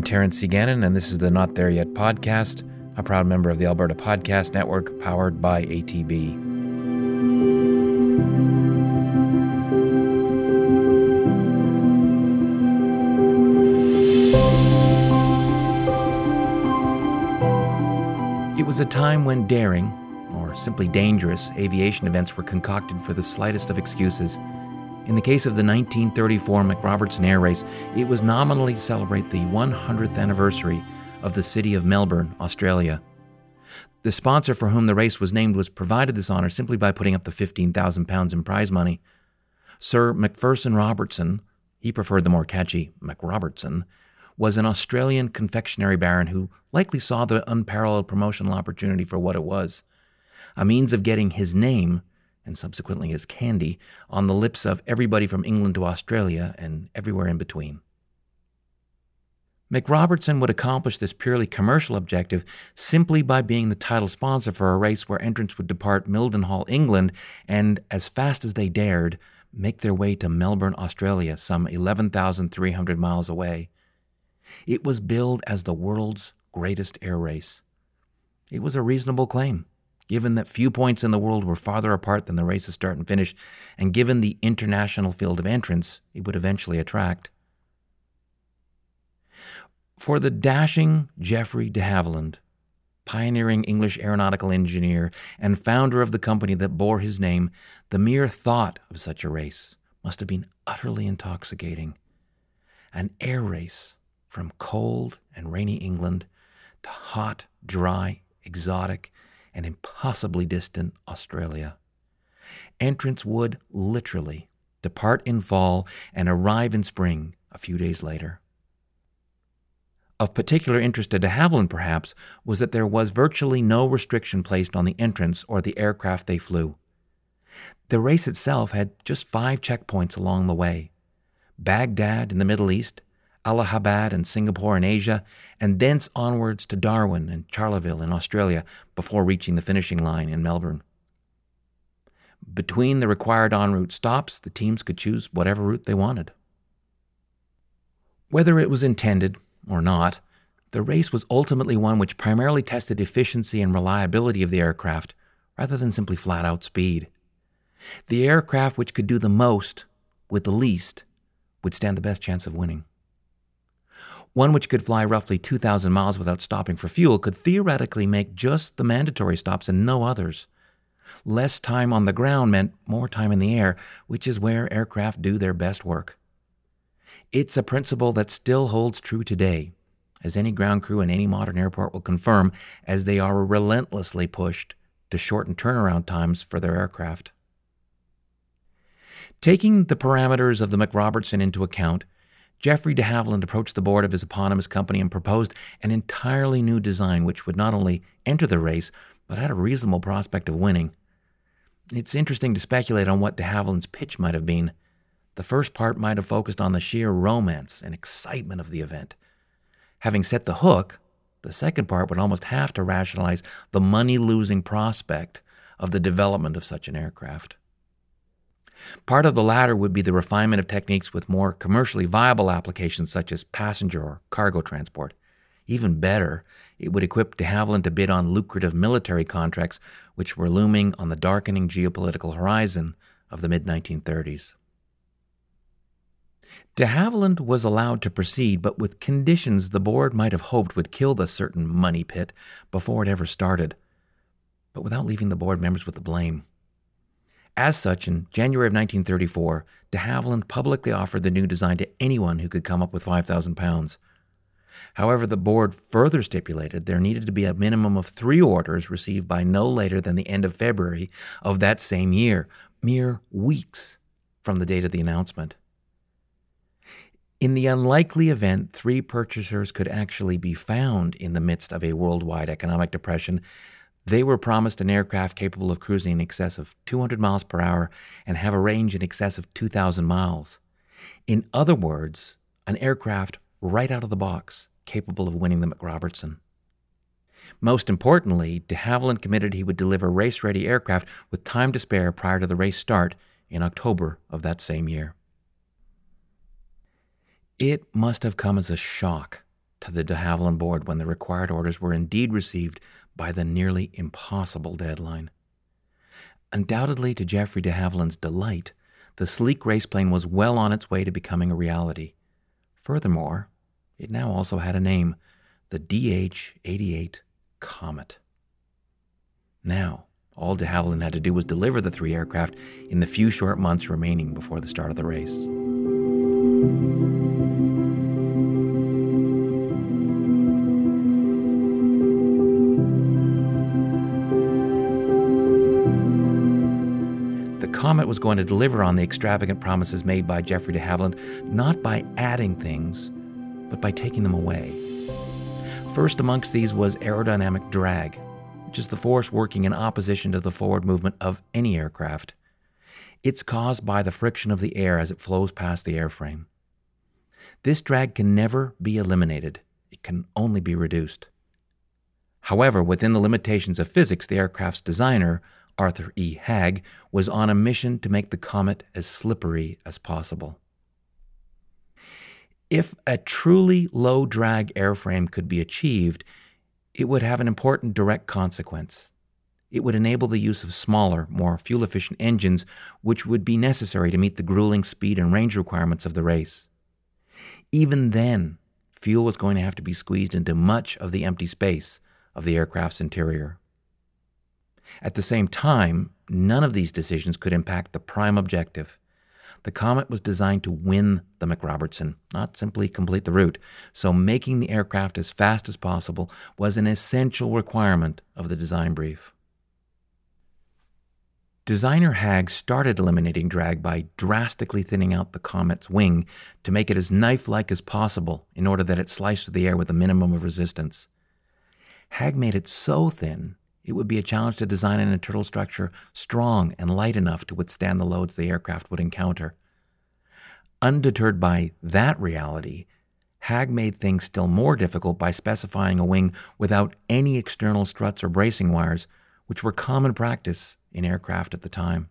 I'm Terence C. Gannon, and this is the Not There Yet podcast, a proud member of the Alberta Podcast Network powered by ATB. It was a time when daring, or simply dangerous, aviation events were concocted for the slightest of excuses. In the case of the 1934 McRobertson Air Race, it was nominally to celebrate the 100th anniversary of the city of Melbourne, Australia. The sponsor for whom the race was named was provided this honor simply by putting up the £15,000 in prize money. Sir Macpherson Robertson, he preferred the more catchy McRobertson, was an Australian confectionery baron who likely saw the unparalleled promotional opportunity for what it was a means of getting his name, and subsequently as candy, on the lips of everybody from England to Australia and everywhere in between. McRobertson would accomplish this purely commercial objective simply by being the title sponsor for a race where entrants would depart Mildenhall, England, and, as fast as they dared, make their way to Melbourne, Australia, some 11,300 miles away. It was billed as the world's greatest air race. It was a reasonable claim, given that few points in the world were farther apart than the race's start and finish, and given the international field of entrants it would eventually attract. For the dashing Geoffrey de Havilland, pioneering English aeronautical engineer and founder of the company that bore his name, the mere thought of such a race must have been utterly intoxicating. An air race from cold and rainy England to hot, dry, exotic, and impossibly distant Australia. Entrants would literally depart in fall and arrive in spring a few days later. Of particular interest to de Havilland, perhaps, was that there was virtually no restriction placed on the entrants or the aircraft they flew. The race itself had just five checkpoints along the way Baghdad in the Middle East, Allahabad and Singapore in Asia, and thence onwards to Darwin and Charleville in Australia before reaching the finishing line in Melbourne. Between the required en route stops, the teams could choose whatever route they wanted. Whether it was intended or not, the race was ultimately one which primarily tested efficiency and reliability of the aircraft rather than simply flat out speed. The aircraft which could do the most with the least would stand the best chance of winning. One which could fly roughly 2,000 miles without stopping for fuel could theoretically make just the mandatory stops and no others. Less time on the ground meant more time in the air, which is where aircraft do their best work. It's a principle that still holds true today, as any ground crew in any modern airport will confirm, as they are relentlessly pushed to shorten turnaround times for their aircraft. Taking the parameters of the McRobertson into account, Geoffrey de Havilland approached the board of his eponymous company and proposed an entirely new design which would not only enter the race, but had a reasonable prospect of winning. It's interesting to speculate on what de Havilland's pitch might have been. The first part might have focused on the sheer romance and excitement of the event. Having set the hook, the second part would almost have to rationalize the money losing prospect of the development of such an aircraft. Part of the latter would be the refinement of techniques with more commercially viable applications such as passenger or cargo transport. Even better, it would equip de Havilland to bid on lucrative military contracts which were looming on the darkening geopolitical horizon of the mid 1930s. De Havilland was allowed to proceed, but with conditions the board might have hoped would kill the certain money pit before it ever started, but without leaving the board members with the blame. As such, in January of 1934, de Havilland publicly offered the new design to anyone who could come up with £5,000. However, the board further stipulated there needed to be a minimum of three orders received by no later than the end of February of that same year, mere weeks from the date of the announcement. In the unlikely event three purchasers could actually be found in the midst of a worldwide economic depression, they were promised an aircraft capable of cruising in excess of 200 miles per hour and have a range in excess of 2,000 miles. In other words, an aircraft right out of the box capable of winning the McRobertson. Most importantly, de Havilland committed he would deliver race ready aircraft with time to spare prior to the race start in October of that same year. It must have come as a shock to the de Havilland board when the required orders were indeed received by the nearly impossible deadline. Undoubtedly, to Geoffrey de Havilland's delight, the sleek raceplane was well on its way to becoming a reality. Furthermore, it now also had a name the DH 88 Comet. Now, all de Havilland had to do was deliver the three aircraft in the few short months remaining before the start of the race. Comet was going to deliver on the extravagant promises made by Geoffrey de Havilland, not by adding things, but by taking them away. First amongst these was aerodynamic drag, which is the force working in opposition to the forward movement of any aircraft. It's caused by the friction of the air as it flows past the airframe. This drag can never be eliminated, it can only be reduced. However, within the limitations of physics, the aircraft's designer Arthur E. Hagg, was on a mission to make the comet as slippery as possible. If a truly low drag airframe could be achieved, it would have an important direct consequence. It would enable the use of smaller, more fuel efficient engines, which would be necessary to meet the grueling speed and range requirements of the race. Even then, fuel was going to have to be squeezed into much of the empty space of the aircraft's interior. At the same time, none of these decisions could impact the prime objective. The Comet was designed to win the McRobertson, not simply complete the route, so making the aircraft as fast as possible was an essential requirement of the design brief. Designer Hagg started eliminating drag by drastically thinning out the Comet's wing to make it as knife like as possible in order that it sliced through the air with a minimum of resistance. Hagg made it so thin it would be a challenge to design an internal structure strong and light enough to withstand the loads the aircraft would encounter. Undeterred by that reality, Hagg made things still more difficult by specifying a wing without any external struts or bracing wires, which were common practice in aircraft at the time.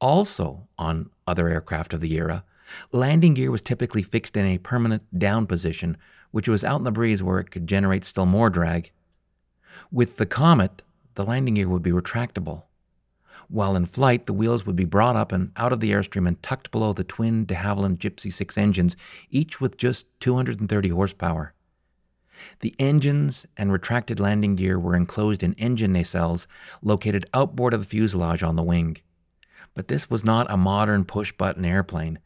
Also, on other aircraft of the era, landing gear was typically fixed in a permanent down position, which was out in the breeze where it could generate still more drag with the Comet, the landing gear would be retractable. While in flight, the wheels would be brought up and out of the airstream and tucked below the twin de Havilland Gipsy 6 engines, each with just 230 horsepower. The engines and retracted landing gear were enclosed in engine nacelles located outboard of the fuselage on the wing. But this was not a modern push button airplane.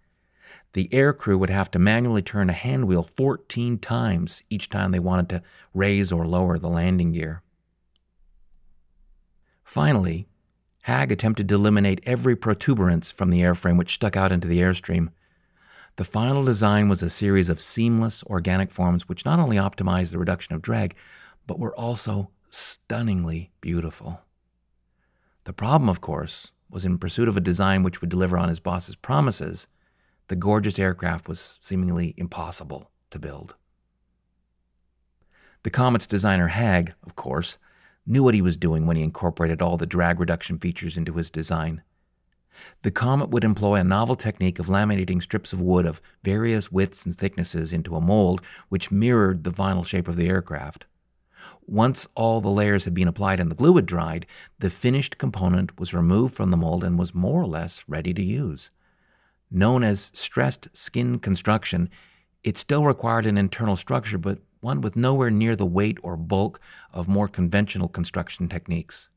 The aircrew would have to manually turn a handwheel 14 times each time they wanted to raise or lower the landing gear. Finally, Hagg attempted to eliminate every protuberance from the airframe which stuck out into the airstream. The final design was a series of seamless organic forms which not only optimized the reduction of drag, but were also stunningly beautiful. The problem, of course, was in pursuit of a design which would deliver on his boss's promises, the gorgeous aircraft was seemingly impossible to build. The Comet's designer Hagg, of course, knew what he was doing when he incorporated all the drag reduction features into his design. The Comet would employ a novel technique of laminating strips of wood of various widths and thicknesses into a mold which mirrored the vinyl shape of the aircraft. Once all the layers had been applied and the glue had dried, the finished component was removed from the mold and was more or less ready to use. Known as stressed skin construction, it still required an internal structure, but one with nowhere near the weight or bulk of more conventional construction techniques.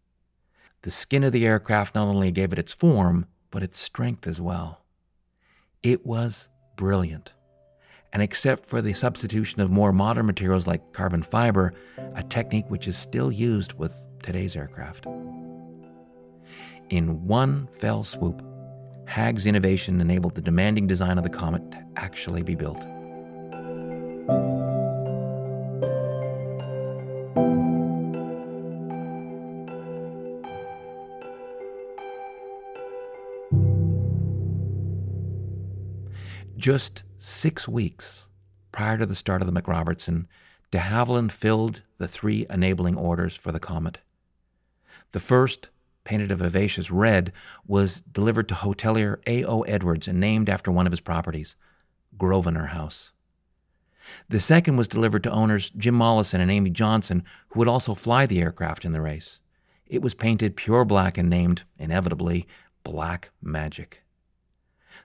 The skin of the aircraft not only gave it its form, but its strength as well. It was brilliant. And except for the substitution of more modern materials like carbon fiber, a technique which is still used with today's aircraft. In one fell swoop, Hagg's innovation enabled the demanding design of the Comet to actually be built. Just six weeks prior to the start of the McRobertson, de Havilland filled the three enabling orders for the Comet. The first, painted a vivacious red, was delivered to hotelier A.O. Edwards and named after one of his properties, Grosvenor House. The second was delivered to owners Jim Mollison and Amy Johnson, who would also fly the aircraft in the race. It was painted pure black and named, inevitably, Black Magic.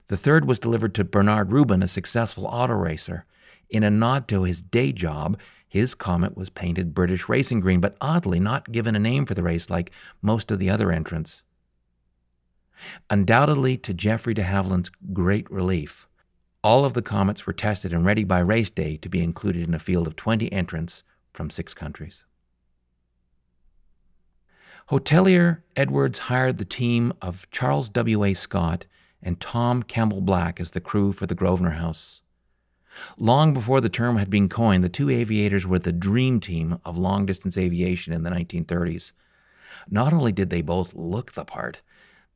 The third was delivered to Bernard Rubin, a successful auto racer. In a nod to his day job, his Comet was painted British racing green, but oddly not given a name for the race like most of the other entrants. Undoubtedly, to Geoffrey de Havilland's great relief, all of the comets were tested and ready by race day to be included in a field of 20 entrants from six countries. Hotelier Edwards hired the team of Charles W.A. Scott and Tom Campbell Black as the crew for the Grosvenor House. Long before the term had been coined, the two aviators were the dream team of long distance aviation in the 1930s. Not only did they both look the part,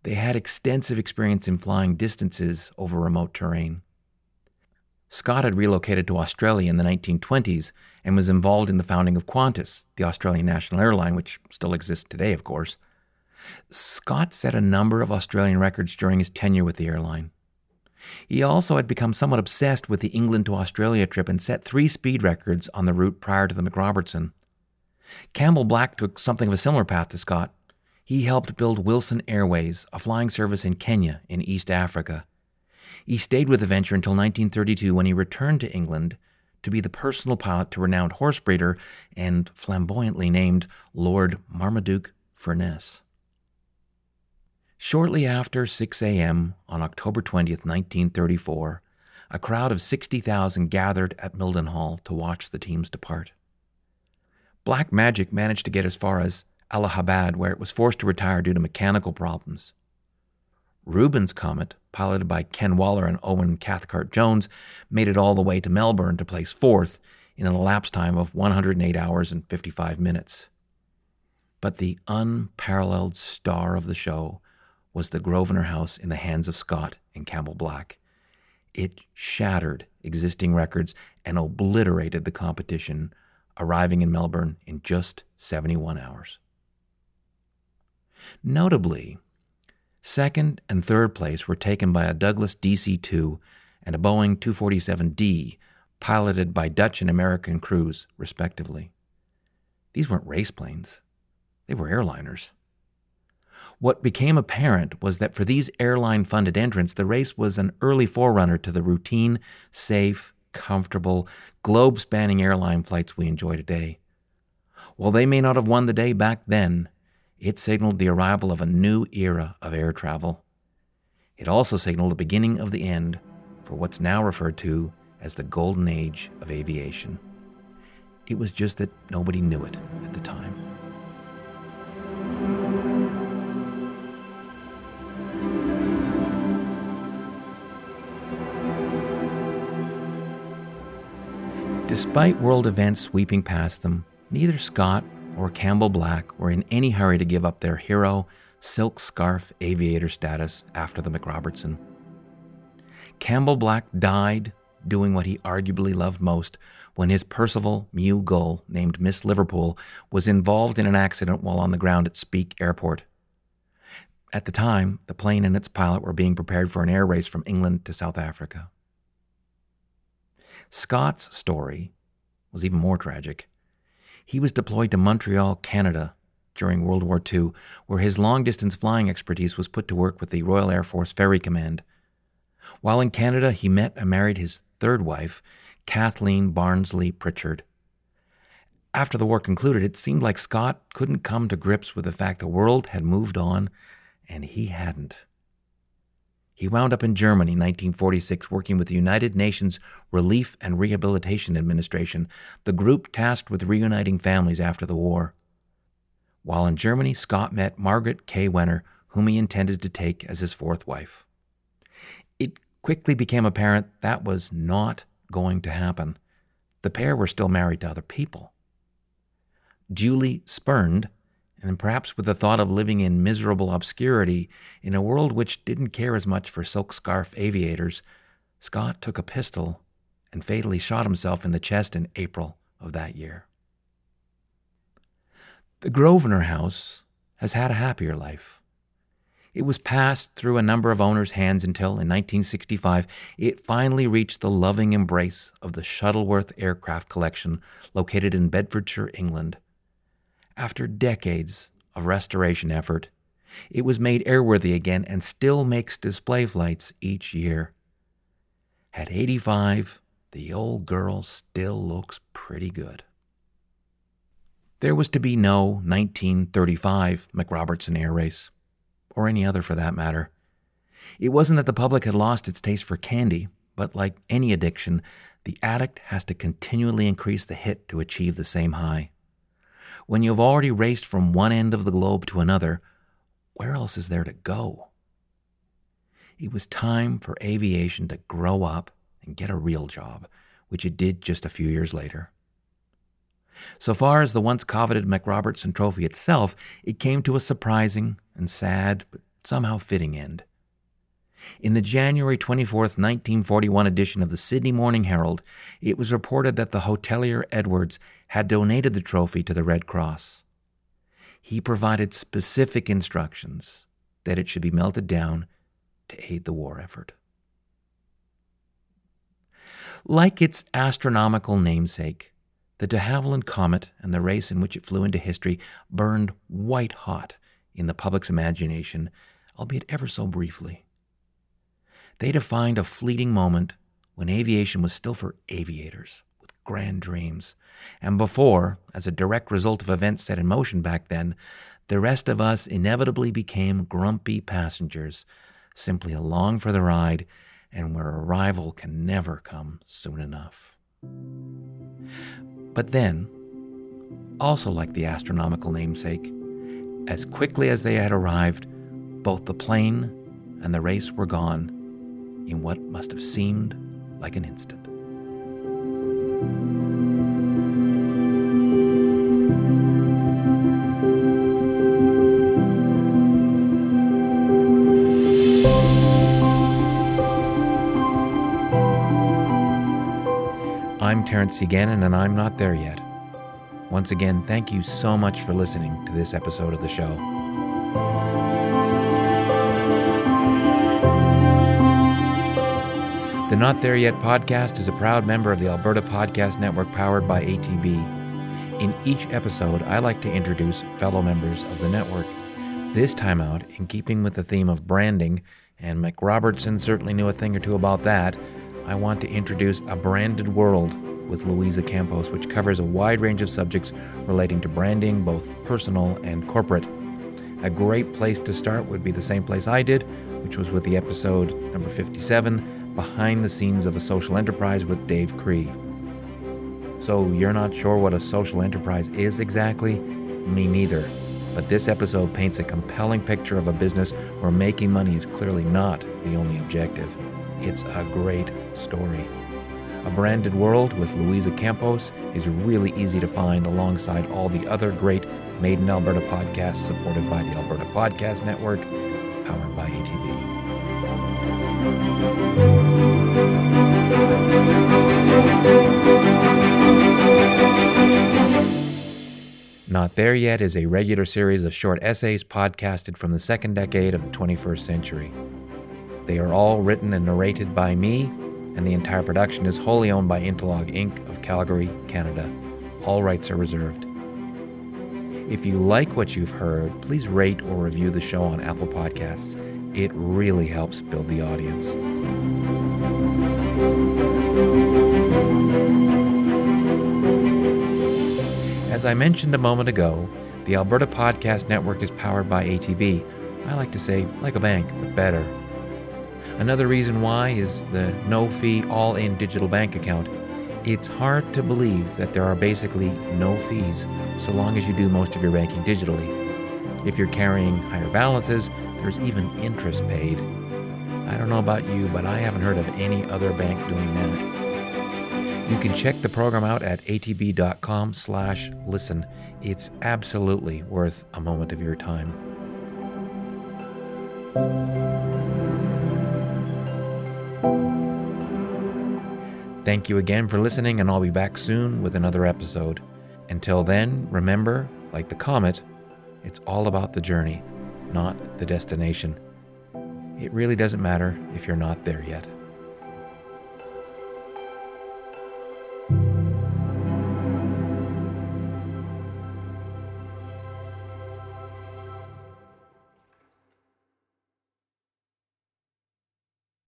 they had extensive experience in flying distances over remote terrain. Scott had relocated to Australia in the 1920s and was involved in the founding of Qantas, the Australian national airline, which still exists today, of course. Scott set a number of Australian records during his tenure with the airline. He also had become somewhat obsessed with the England to Australia trip and set three speed records on the route prior to the McRobertson. Campbell Black took something of a similar path to Scott. He helped build Wilson Airways, a flying service in Kenya in East Africa. He stayed with the venture until 1932 when he returned to England to be the personal pilot to renowned horse breeder and flamboyantly named Lord Marmaduke Furness. Shortly after 6 a.m. on October 20th, 1934, a crowd of 60,000 gathered at Mildenhall to watch the teams depart. Black Magic managed to get as far as Allahabad, where it was forced to retire due to mechanical problems. Rubin's Comet, piloted by Ken Waller and Owen Cathcart Jones, made it all the way to Melbourne to place fourth in an elapsed time of 108 hours and 55 minutes. But the unparalleled star of the show was the Grosvenor House in the hands of Scott and Campbell Black. It shattered existing records and obliterated the competition, arriving in Melbourne in just 71 hours. Notably, second and third place were taken by a Douglas DC 2 and a Boeing 247D, piloted by Dutch and American crews, respectively. These weren't race planes, they were airliners. What became apparent was that for these airline funded entrants, the race was an early forerunner to the routine, safe, comfortable, globe spanning airline flights we enjoy today. While they may not have won the day back then, it signaled the arrival of a new era of air travel. It also signaled the beginning of the end for what's now referred to as the golden age of aviation. It was just that nobody knew it at the time. Despite world events sweeping past them, neither Scott or Campbell Black were in any hurry to give up their hero, silk scarf aviator status after the McRobertson. Campbell Black died doing what he arguably loved most when his Percival Mew Gull, named Miss Liverpool, was involved in an accident while on the ground at Speke Airport. At the time, the plane and its pilot were being prepared for an air race from England to South Africa. Scott's story was even more tragic. He was deployed to Montreal, Canada during World War II, where his long distance flying expertise was put to work with the Royal Air Force Ferry Command. While in Canada, he met and married his third wife, Kathleen Barnsley Pritchard. After the war concluded, it seemed like Scott couldn't come to grips with the fact the world had moved on and he hadn't. He wound up in Germany in 1946 working with the United Nations Relief and Rehabilitation Administration, the group tasked with reuniting families after the war. While in Germany, Scott met Margaret K. Wenner, whom he intended to take as his fourth wife. It quickly became apparent that was not going to happen. The pair were still married to other people. Duly spurned, and perhaps with the thought of living in miserable obscurity in a world which didn't care as much for silk scarf aviators, Scott took a pistol and fatally shot himself in the chest in April of that year. The Grosvenor House has had a happier life. It was passed through a number of owners' hands until, in 1965, it finally reached the loving embrace of the Shuttleworth Aircraft Collection located in Bedfordshire, England. After decades of restoration effort, it was made airworthy again and still makes display flights each year. At 85, the old girl still looks pretty good. There was to be no 1935 McRobertson Air Race or any other for that matter. It wasn't that the public had lost its taste for candy, but like any addiction, the addict has to continually increase the hit to achieve the same high. When you've already raced from one end of the globe to another, where else is there to go? It was time for aviation to grow up and get a real job, which it did just a few years later. So far as the once coveted McRobertson Trophy itself, it came to a surprising and sad, but somehow fitting end. In the January 24, 1941 edition of the Sydney Morning Herald, it was reported that the hotelier Edwards had donated the trophy to the Red Cross. He provided specific instructions that it should be melted down to aid the war effort. Like its astronomical namesake, the de Havilland Comet and the race in which it flew into history burned white hot in the public's imagination, albeit ever so briefly. They defined a fleeting moment when aviation was still for aviators with grand dreams, and before, as a direct result of events set in motion back then, the rest of us inevitably became grumpy passengers, simply along for the ride, and where arrival can never come soon enough. But then, also like the astronomical namesake, as quickly as they had arrived, both the plane and the race were gone in what must have seemed like an instant. I'm Terence C. And I'm not there yet. Once again, thank you so much for listening to this episode of the show. Not There Yet podcast is a proud member of the Alberta Podcast Network powered by ATB. In each episode, I like to introduce fellow members of the network. This time out, in keeping with the theme of branding, and McRobertson certainly knew a thing or two about that, I want to introduce A Branded World with Louisa Campos, which covers a wide range of subjects relating to branding, both personal and corporate. A great place to start would be the same place I did, which was with the episode number 57 Behind the Scenes of a Social Enterprise with Dave Cree. So, you're not sure what a social enterprise is exactly? Me neither. But this episode paints a compelling picture of a business where making money is clearly not the only objective. It's a great story. A Branded World with Louisa Campos is really easy to find alongside all the other great Made in Alberta podcasts supported by the Alberta Podcast Network, powered by ATB. Not There Yet is a regular series of short essays podcasted from the second decade of the 21st century. They are all written and narrated by me, and the entire production is wholly owned by Interlog Inc. of Calgary, Canada. All rights are reserved. If you like what you've heard, please rate or review the show on Apple Podcasts. It really helps build the audience. As I mentioned a moment ago, the Alberta Podcast Network is powered by ATB. I like to say, like a bank, but better. Another reason why is the no fee all in digital bank account. It's hard to believe that there are basically no fees so long as you do most of your banking digitally. If you're carrying higher balances, there's even interest paid. I don't know about you, but I haven't heard of any other bank doing that. You can check the program out at atb.com slash listen. It's absolutely worth a moment of your time. Thank you again for listening, and I'll be back soon with another episode. Until then, remember, like the comet, it's all about the journey. not the destination. It really doesn't matter if you're not there yet.